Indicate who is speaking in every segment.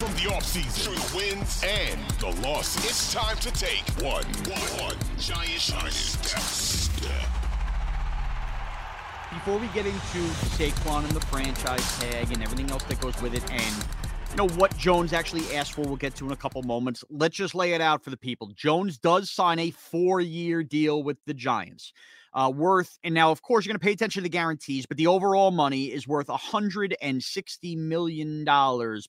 Speaker 1: From the offseason through the wins and the losses, it's time to take one, one, one giant, giant step. step.
Speaker 2: Before we get into Saquon and the franchise tag and everything else that goes with it, and you know what Jones actually asked for, we'll get to in a couple moments. Let's just lay it out for the people. Jones does sign a four-year deal with the Giants. Uh, worth, and now, of course, you're going to pay attention to the guarantees, but the overall money is worth $160 million,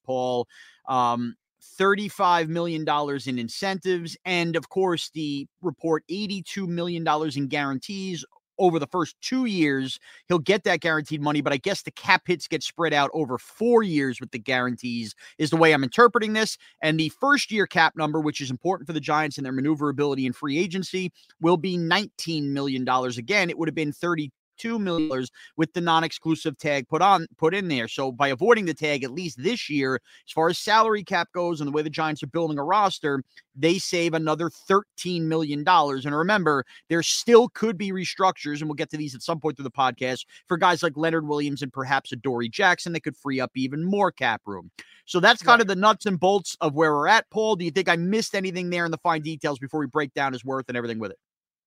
Speaker 2: Paul. Um, $35 million in incentives, and of course, the report $82 million in guarantees over the first two years. He'll get that guaranteed money, but I guess the cap hits get spread out over four years with the guarantees, is the way I'm interpreting this. And the first year cap number, which is important for the Giants and their maneuverability in free agency, will be $19 million. Again, it would have been 30 two million dollars with the non-exclusive tag put on put in there. So by avoiding the tag, at least this year, as far as salary cap goes and the way the Giants are building a roster, they save another $13 million. And remember, there still could be restructures, and we'll get to these at some point through the podcast for guys like Leonard Williams and perhaps Adoree' Jackson that could free up even more cap room. So that's kind of the nuts and bolts of where we're at, Paul. Do you think I missed anything there in the fine details before we break down his worth and everything with it?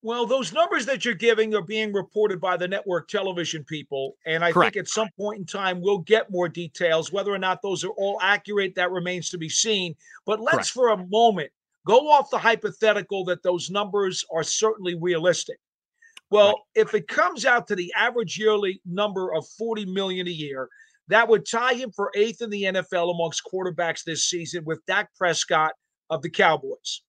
Speaker 3: Well, those numbers that you're giving are being reported by the network television people. And I Correct. think at some point in time, we'll get more details. Whether or not those are all accurate, that remains to be seen. But let's, Correct. for a moment, go off the hypothetical that those numbers are certainly realistic. Well, right. if it comes out to the average yearly number of 40 million a year, that would tie him for eighth in the NFL amongst quarterbacks this season with Dak Prescott of the Cowboys.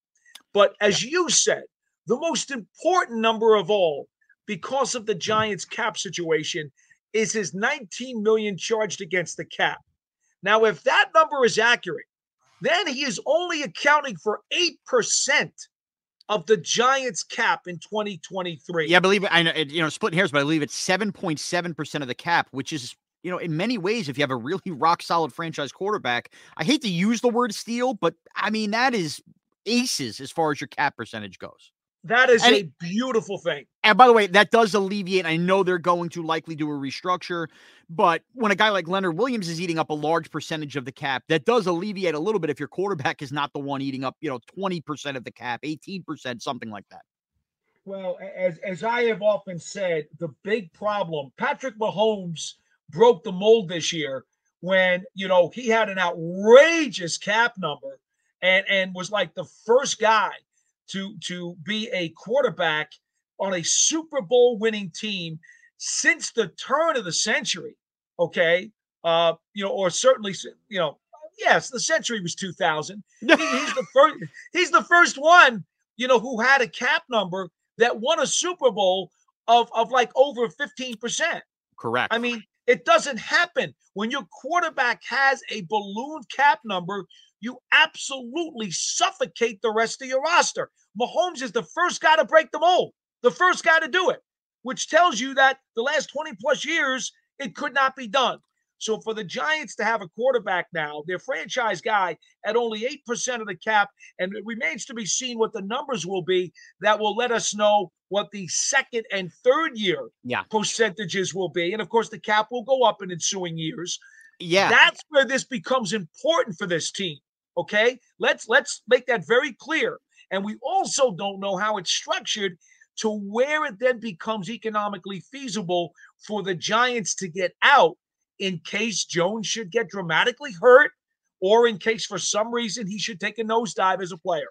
Speaker 3: But as yeah. you said, the most important number of all, because of the Giants cap situation, is his 19 million charged against the cap. Now, if that number is accurate, then he is only accounting for 8% of the Giants cap in 2023.
Speaker 2: Yeah, I believe I know you know splitting hairs, but I believe it's 7.7% of the cap, which is you know, in many ways, if you have a really rock solid franchise quarterback, I hate to use the word steal, but I mean that is aces as far as your cap percentage goes.
Speaker 3: That is and a beautiful thing.
Speaker 2: And by the way, that does alleviate. I know they're going to likely do a restructure, but when a guy like Leonard Williams is eating up a large percentage of the cap, that does alleviate a little bit if your quarterback is not the one eating up, you know, 20% of the cap, 18%, something like that.
Speaker 3: Well, as, as I have often said, the big problem, Patrick Mahomes broke the mold this year when, you know, he had an outrageous cap number and, and was like the first guy – to to be a quarterback on a Super Bowl winning team since the turn of the century. Okay, uh, you know, or certainly, you know, yes, the century was 2000. He, he's the first. He's the first one, you know, who had a cap number that won a Super Bowl of of like over 15 percent.
Speaker 2: Correct.
Speaker 3: I mean, it doesn't happen when your quarterback has a balloon cap number you absolutely suffocate the rest of your roster. Mahomes is the first guy to break the mold, the first guy to do it, which tells you that the last 20 plus years, it could not be done. So for the Giants to have a quarterback now, their franchise guy at only 8% of the cap, and it remains to be seen what the numbers will be that will let us know what the second and third year
Speaker 2: yeah.
Speaker 3: percentages will be. And of course, the cap will go up in ensuing years.
Speaker 2: Yeah.
Speaker 3: That's where this becomes important for this team. Okay, let's let's make that very clear. And we also don't know how it's structured to where it then becomes economically feasible for the Giants to get out in case Jones should get dramatically hurt or in case for some reason he should take a nosedive as a player.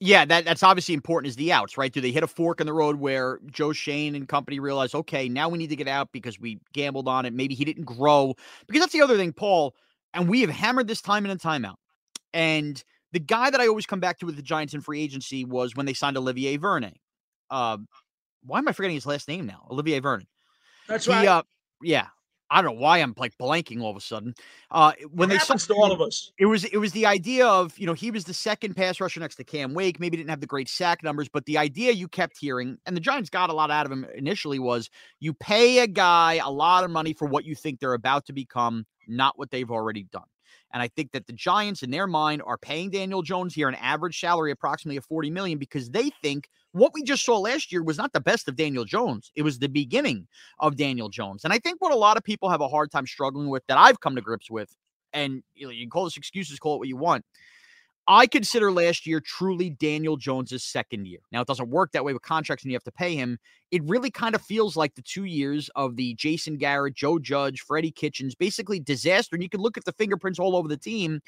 Speaker 2: Yeah, that, that's obviously important is the outs, right? Do they hit a fork in the road where Joe Schoen and company realize, okay, now we need to get out because we gambled on it. Maybe he didn't grow. Because that's the other thing, Paul, and we have hammered this time in and time out. And the guy that I always come back to with the Giants in free agency was when they signed Olivier Vernon. Uh, why am I forgetting his last name now? Olivier Vernon.
Speaker 3: That's he, right.
Speaker 2: Uh, yeah, I don't know why I'm like blanking all of a sudden. Uh, when
Speaker 3: it
Speaker 2: they
Speaker 3: happens to all of us,
Speaker 2: it was it was the idea of you know he was the second pass rusher next to Cam Wake. Maybe didn't have the great sack numbers, but the idea you kept hearing, and the Giants got a lot out of him initially, was you pay a guy a lot of money for what you think they're about to become, not what they've already done. And I think that the Giants, in their mind, are paying Daniel Jones here an average salary approximately of 40 million because they think what we just saw last year was not the best of Daniel Jones. It was the beginning of Daniel Jones. And I think what a lot of people have a hard time struggling with that I've come to grips with, and you, know, you can call this excuses, call it what you want. I consider last year truly Daniel Jones's second year. Now, it doesn't work that way with contracts and you have to pay him. It really kind of feels like the two years of the Jason Garrett, Joe Judge, Freddie Kitchens, basically disaster. And you can look at the fingerprints all over the team,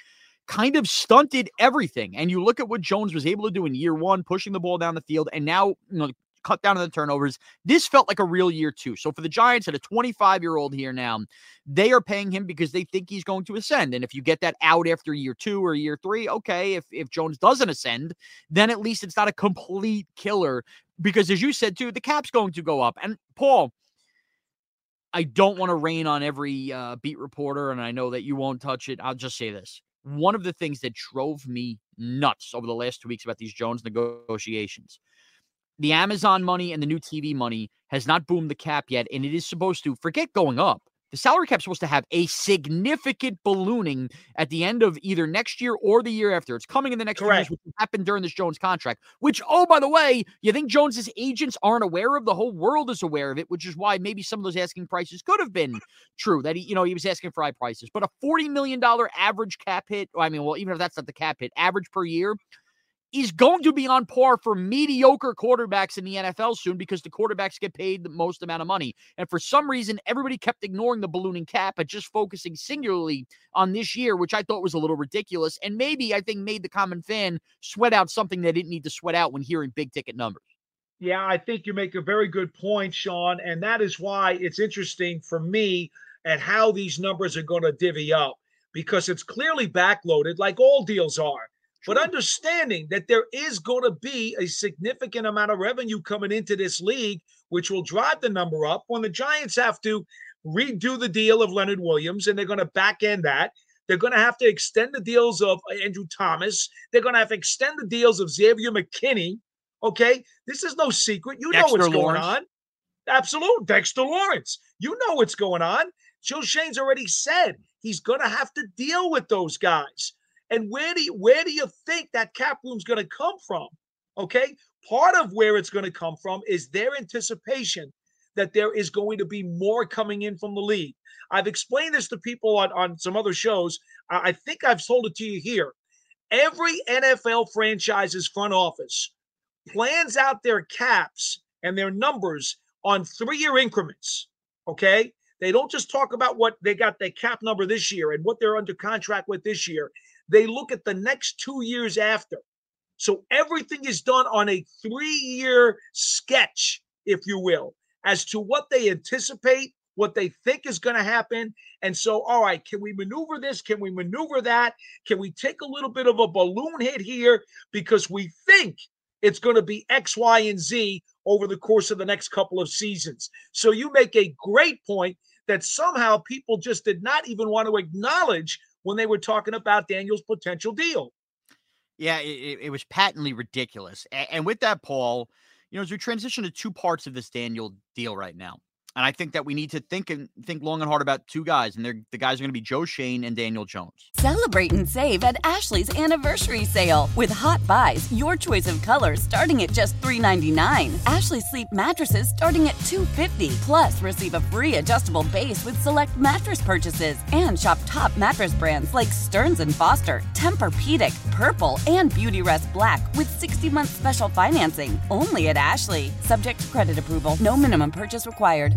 Speaker 2: kind of stunted everything. And you look at what Jones was able to do in year one, pushing the ball down the field, and now, you know, cut down on the turnovers. This felt like a real year too. So for the Giants at a 25 year old here now, they are paying him because they think he's going to ascend. And if you get that out after year two or year three, okay. If if Jones doesn't ascend, then at least it's not a complete killer. Because as you said too, the cap's going to go up. And Paul, I don't want to rain on every uh, beat reporter, and I know that you won't touch it. I'll just say this. One of the things that drove me nuts over the last two weeks about these Jones negotiations the Amazon money and the new TV money has not boomed the cap yet, and it is supposed to forget going up. The salary cap is supposed to have a significant ballooning at the end of either next year or the year after. It's coming in the next Correct. years, which happened during this Jones contract. Which, oh, by the way, you think Jones's agents aren't aware of? The whole world is aware of it, which is why maybe some of those asking prices could have been true. That he, you know, he was asking for high prices, but a forty million dollar average cap hit. I mean, well, even if that's not the cap hit, average per year is going to be on par for mediocre quarterbacks in the NFL soon because the quarterbacks get paid the most amount of money. And for some reason, everybody kept ignoring the ballooning cap but just focusing singularly on this year, which I thought was a little ridiculous. And maybe I think made the common fan sweat out something they didn't need to sweat out when hearing big ticket numbers.
Speaker 3: Yeah, I think you make a very good point, Sean. And that is why it's interesting for me at how these numbers are going to divvy up because it's clearly backloaded, like all deals are but understanding that there is going to be a significant amount of revenue coming into this league, which will drive the number up when the Giants have to redo the deal of Leonard Williams and they're going to back end that. They're going to have to extend the deals of uh, Andrew Thomas. They're going to have to extend the deals of Xavier McKinney. Okay. This is no secret. You Dexter know what's Lawrence. going on. Absolute. Dexter Lawrence. You know what's going on. Joe Schoen's already said he's going to have to deal with those guys. And where do you where do you think that cap room's going to come from? Okay, part of where it's going to come from is their anticipation that there is going to be more coming in from the league. I've explained this to people on, on some other shows. I think I've told it to you here. Every NFL franchise's front office plans out their caps and their numbers on three year increments. Okay. They don't just talk about what they got their cap number this year and what they're under contract with this year. They look at the next two years after. So everything is done on a three year sketch, if you will, as to what they anticipate, what they think is going to happen. And so, all right, can we maneuver this? Can we maneuver that? Can we take a little bit of a balloon hit here because we think it's going to be X, Y, and Z over the course of the next couple of seasons? So you make a great point that somehow people just did not even want to acknowledge when they were talking about Daniel's potential deal.
Speaker 2: Yeah, it, it was patently ridiculous. And, and with that, Paul, you know, as we transition to two parts of this Daniel deal right now, and I think that we need to think and think long and hard about two guys, and they're the guys are going to be Joe Schoen and Daniel Jones.
Speaker 4: Celebrate and save at Ashley's anniversary sale with hot buys, your choice of colors starting at just $3.99. Ashley Sleep mattresses starting at $2.50. Plus, receive a free adjustable base with select mattress purchases, and shop top mattress brands like Stearns and Foster, Tempur-Pedic, Purple, and Beautyrest Black with 60-month special financing. Only at Ashley. Subject to credit approval. No minimum purchase required.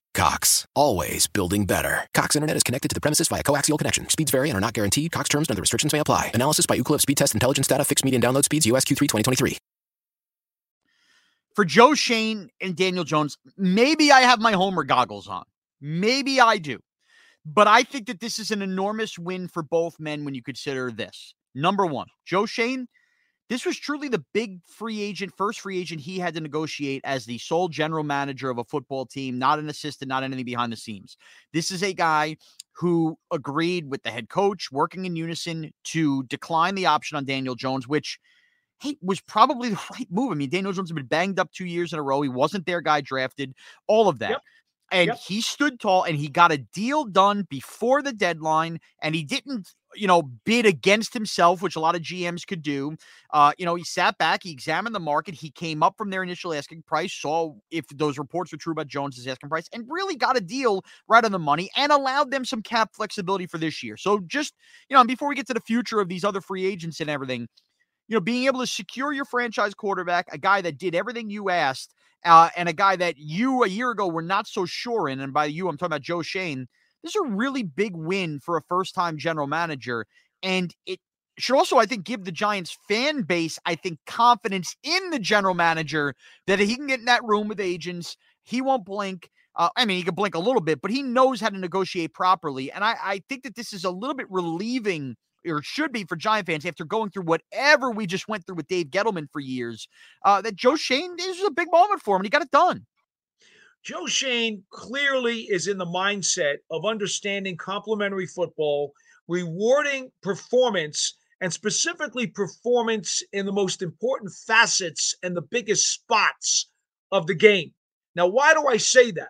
Speaker 5: Cox, always building better. Cox Internet is connected to the premises via coaxial connection. Speeds vary and are not guaranteed. Cox terms and other restrictions may apply. Analysis by Ookla Speed Test Intelligence Data. Fixed median download speeds. USQ3 2023.
Speaker 2: For Joe Schoen and Daniel Jones, maybe I have my Homer goggles on. Maybe I do. But I think that this is an enormous win for both men when you consider this. Number one, Joe Schoen – this was truly the big free agent, first free agent he had to negotiate as the sole general manager of a football team, not an assistant, not anything behind the scenes. This is a guy who agreed with the head coach, working in unison, to decline the option on Daniel Jones, which hey, was probably the right move. I mean, Daniel Jones has been banged up two years in a row. He wasn't their guy drafted, all of that. Yep. And yep. he stood tall and he got a deal done before the deadline. And he didn't you know, bid against himself, which a lot of GMs could do. Uh, you know, he sat back, he examined the market, he came up from their initial asking price, saw if those reports were true about Jones's asking price, and really got a deal right on the money and allowed them some cap flexibility for this year. So just, you know, before we get to the future of these other free agents and everything, you know, being able to secure your franchise quarterback, a guy that did everything you asked, uh, and a guy that you a year ago were not so sure in, and by you, I'm talking about Joe Schoen. this is a really big win for a first time general manager. And it should also, I think, give the Giants fan base, I think, confidence in the general manager that he can get in that room with agents. He won't blink. Uh, I mean, he can blink a little bit, but he knows how to negotiate properly. And I, I think that this is a little bit relieving, or should be for Giant fans after going through whatever we just went through with Dave Gettleman for years. Uh, that Joe Schoen this is a big moment for him, and he got it done.
Speaker 3: Joe Schoen clearly is in the mindset of understanding complementary football, rewarding performance, and specifically performance in the most important facets and the biggest spots of the game. Now, why do I say that?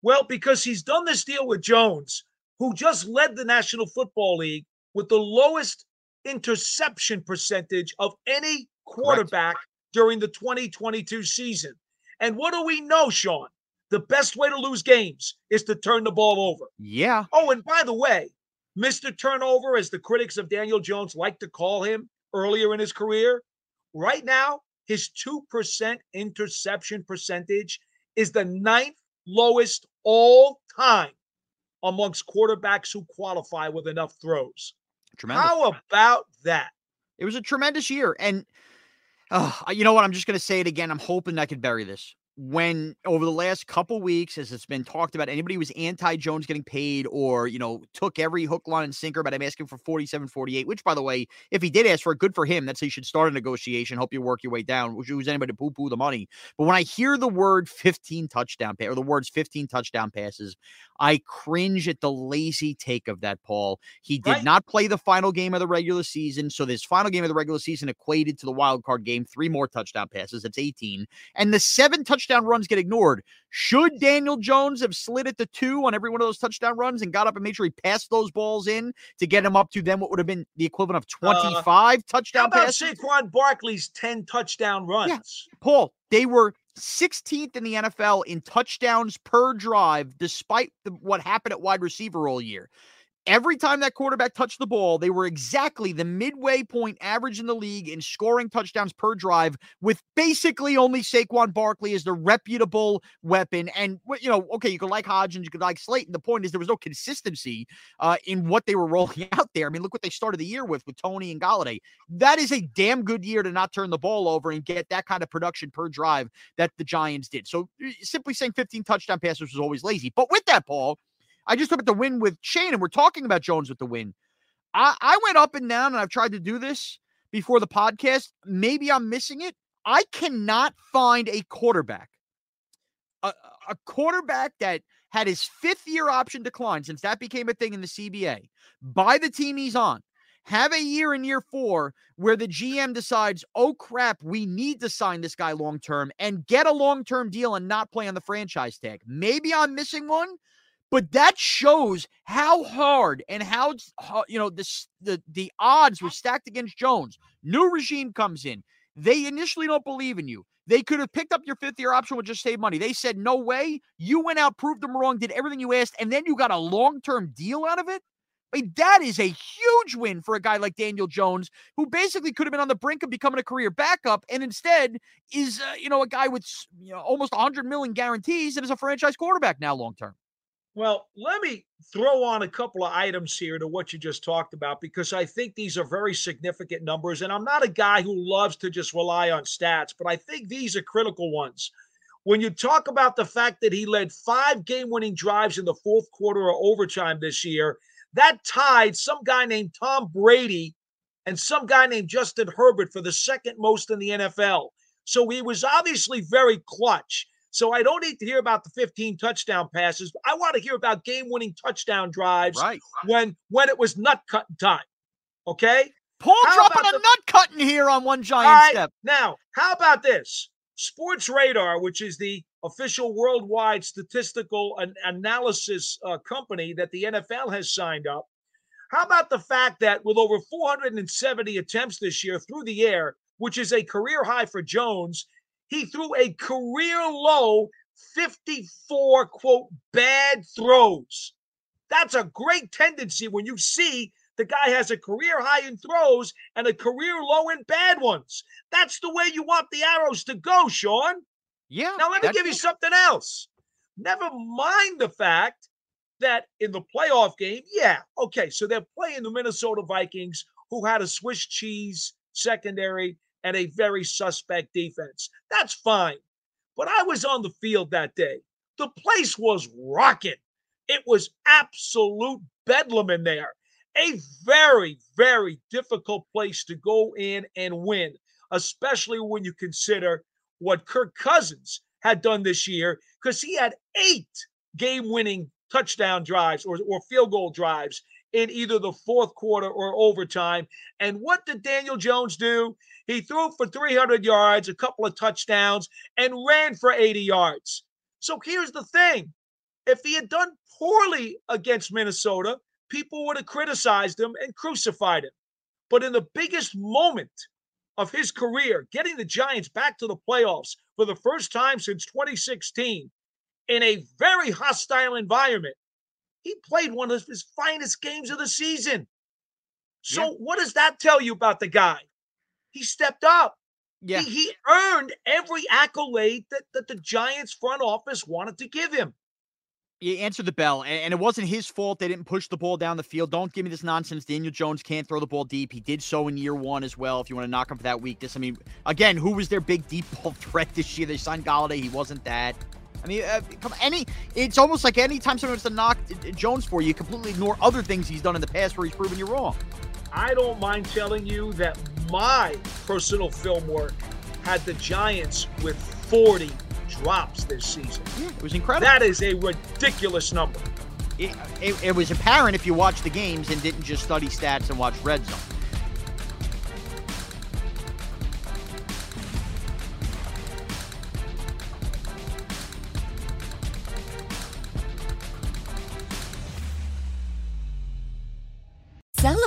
Speaker 3: Well, because he's done this deal with Jones, who just led the National Football League with the lowest interception percentage of any quarterback Correct. during the 2022 season. And what do we know, Sean? the best way to lose games is to turn the ball over.
Speaker 2: Yeah.
Speaker 3: Oh, and by the way, Mr. Turnover, as the critics of Daniel Jones like to call him earlier in his career, right now, his 2% interception percentage is the ninth lowest all time amongst quarterbacks who qualify with enough throws. Tremendous. How about that?
Speaker 2: It was a tremendous year. And uh, you know what? I'm just going to say it again. I'm hoping I could bury this when over the last couple weeks, as it's been talked about, anybody who was anti Jones getting paid or, you know, took every hook, line, and sinker, but I'm asking for 47, 48, which, by the way, if he did ask for it, good for him. That's how you should start a negotiation. Hope you work your way down. Which was anybody to poo poo the money. But when I hear the word 15 touchdown pass or the words 15 touchdown passes, I cringe at the lazy take of that, Paul. He did right. not play the final game of the regular season. So this final game of the regular season equated to the wild card game, three more touchdown passes. That's 18. And the seven touchdown runs get ignored. Should Daniel Jones have slid at the two on every one of those touchdown runs and got up and made sure he passed those balls in to get him up to then what would have been the equivalent of 25 uh, touchdown
Speaker 3: how about
Speaker 2: passes?
Speaker 3: Saquon Barkley's 10 touchdown runs? Yeah.
Speaker 2: Paul, they were 16th in the NFL in touchdowns per drive, despite the, what happened at wide receiver all year. Every time that quarterback touched the ball, they were exactly the midway point average in the league in scoring touchdowns per drive, with basically only Saquon Barkley as the reputable weapon. And you know, okay, you could like Hodgins, you could like Slayton. The point is there was no consistency uh, in what they were rolling out there. I mean, look what they started the year with with Toney and Golladay. That is a damn good year to not turn the ball over and get that kind of production per drive that the Giants did. So simply saying 15 touchdown passes was always lazy. But with that, Paul. I just look at the win with Schoen, and we're talking about Jones with the win. I, I went up and down, and I've tried to do this before the podcast. Maybe I'm missing it. I cannot find a quarterback, a, a quarterback that had his fifth year option decline since that became a thing in the CBA by the team he's on. Have a year in year four where the GM decides, oh crap, we need to sign this guy long term and get a long term deal and not play on the franchise tag. Maybe I'm missing one, but that shows how hard and how, you know the the the odds were stacked against Jones. New regime comes in. They initially don't believe in you. They could have picked up your fifth year option, would just save money. They said, no way. You went out, proved them wrong, did everything you asked, and then you got a long term deal out of it. I mean, that is a huge win for a guy like Daniel Jones, who basically could have been on the brink of becoming a career backup, and instead is, uh, you know, a guy with you know, almost 100 million guarantees and is a franchise quarterback now long term.
Speaker 3: Well, let me throw on a couple of items here to what you just talked about because I think these are very significant numbers. And I'm not a guy who loves to just rely on stats, but I think these are critical ones. When you talk about the fact that he led five game winning drives in the fourth quarter or overtime this year, that tied some guy named Tom Brady and some guy named Justin Herbert for the second most in the NFL. So he was obviously very clutch. So I don't need to hear about the 15 touchdown passes. I want to hear about game-winning touchdown drives
Speaker 2: right.
Speaker 3: when when it was nut cutting time. Okay?
Speaker 2: Paul how dropping a the, nut cutting here on one giant right, step.
Speaker 3: Now, how about this? Sportradar, which is the official worldwide statistical an- analysis uh, company that the NFL has signed up. How about the fact that with over 470 attempts this year through the air, which is a career high for Jones, he threw a career low 54 quote bad throws. That's a great tendency when you see the guy has a career high in throws and a career low in bad ones. That's the way you want the arrows to go, Sean.
Speaker 2: Yeah.
Speaker 3: Now, let me give you something else. Never mind the fact that in the playoff game, yeah, okay, so they're playing the Minnesota Vikings, who had a Swiss cheese secondary and a very suspect defense. That's fine. But I was on the field that day. The place was rocking. It was absolute bedlam in there. A very, very difficult place to go in and win, especially when you consider what Kirk Cousins had done this year, because he had eight game winning touchdown drives or, or field goal drives in either the fourth quarter or overtime. And what did Daniel Jones do? He threw for 300 yards, a couple of touchdowns, and ran for 80 yards. So here's the thing if he had done poorly against Minnesota, people would have criticized him and crucified him. But in the biggest moment of his career, getting the Giants back to the playoffs for the first time since 2016 in a very hostile environment, he played one of his finest games of the season. So, yeah. what does that tell you about the guy? He stepped up. Yeah. He, he earned every accolade that, that the Giants front office wanted to give him.
Speaker 2: He answered the bell, and, it wasn't his fault they didn't push the ball down the field. Don't give me this nonsense. Daniel Jones can't throw the ball deep. He did so in year one as well. If you want to knock him for that weakness, I mean, again, who was their big deep ball threat this year? They signed Golladay. He wasn't that. I mean, uh, come any. It's almost like anytime someone wants to knock Jones for you, you completely ignore other things he's done in the past where he's proven you wrong.
Speaker 3: I don't mind telling you that my personal film work had the Giants with 40 drops this season.
Speaker 2: Yeah, it was incredible.
Speaker 3: That is a ridiculous number.
Speaker 2: It, it, it was apparent if you watched the games and didn't just study stats and watch red zone.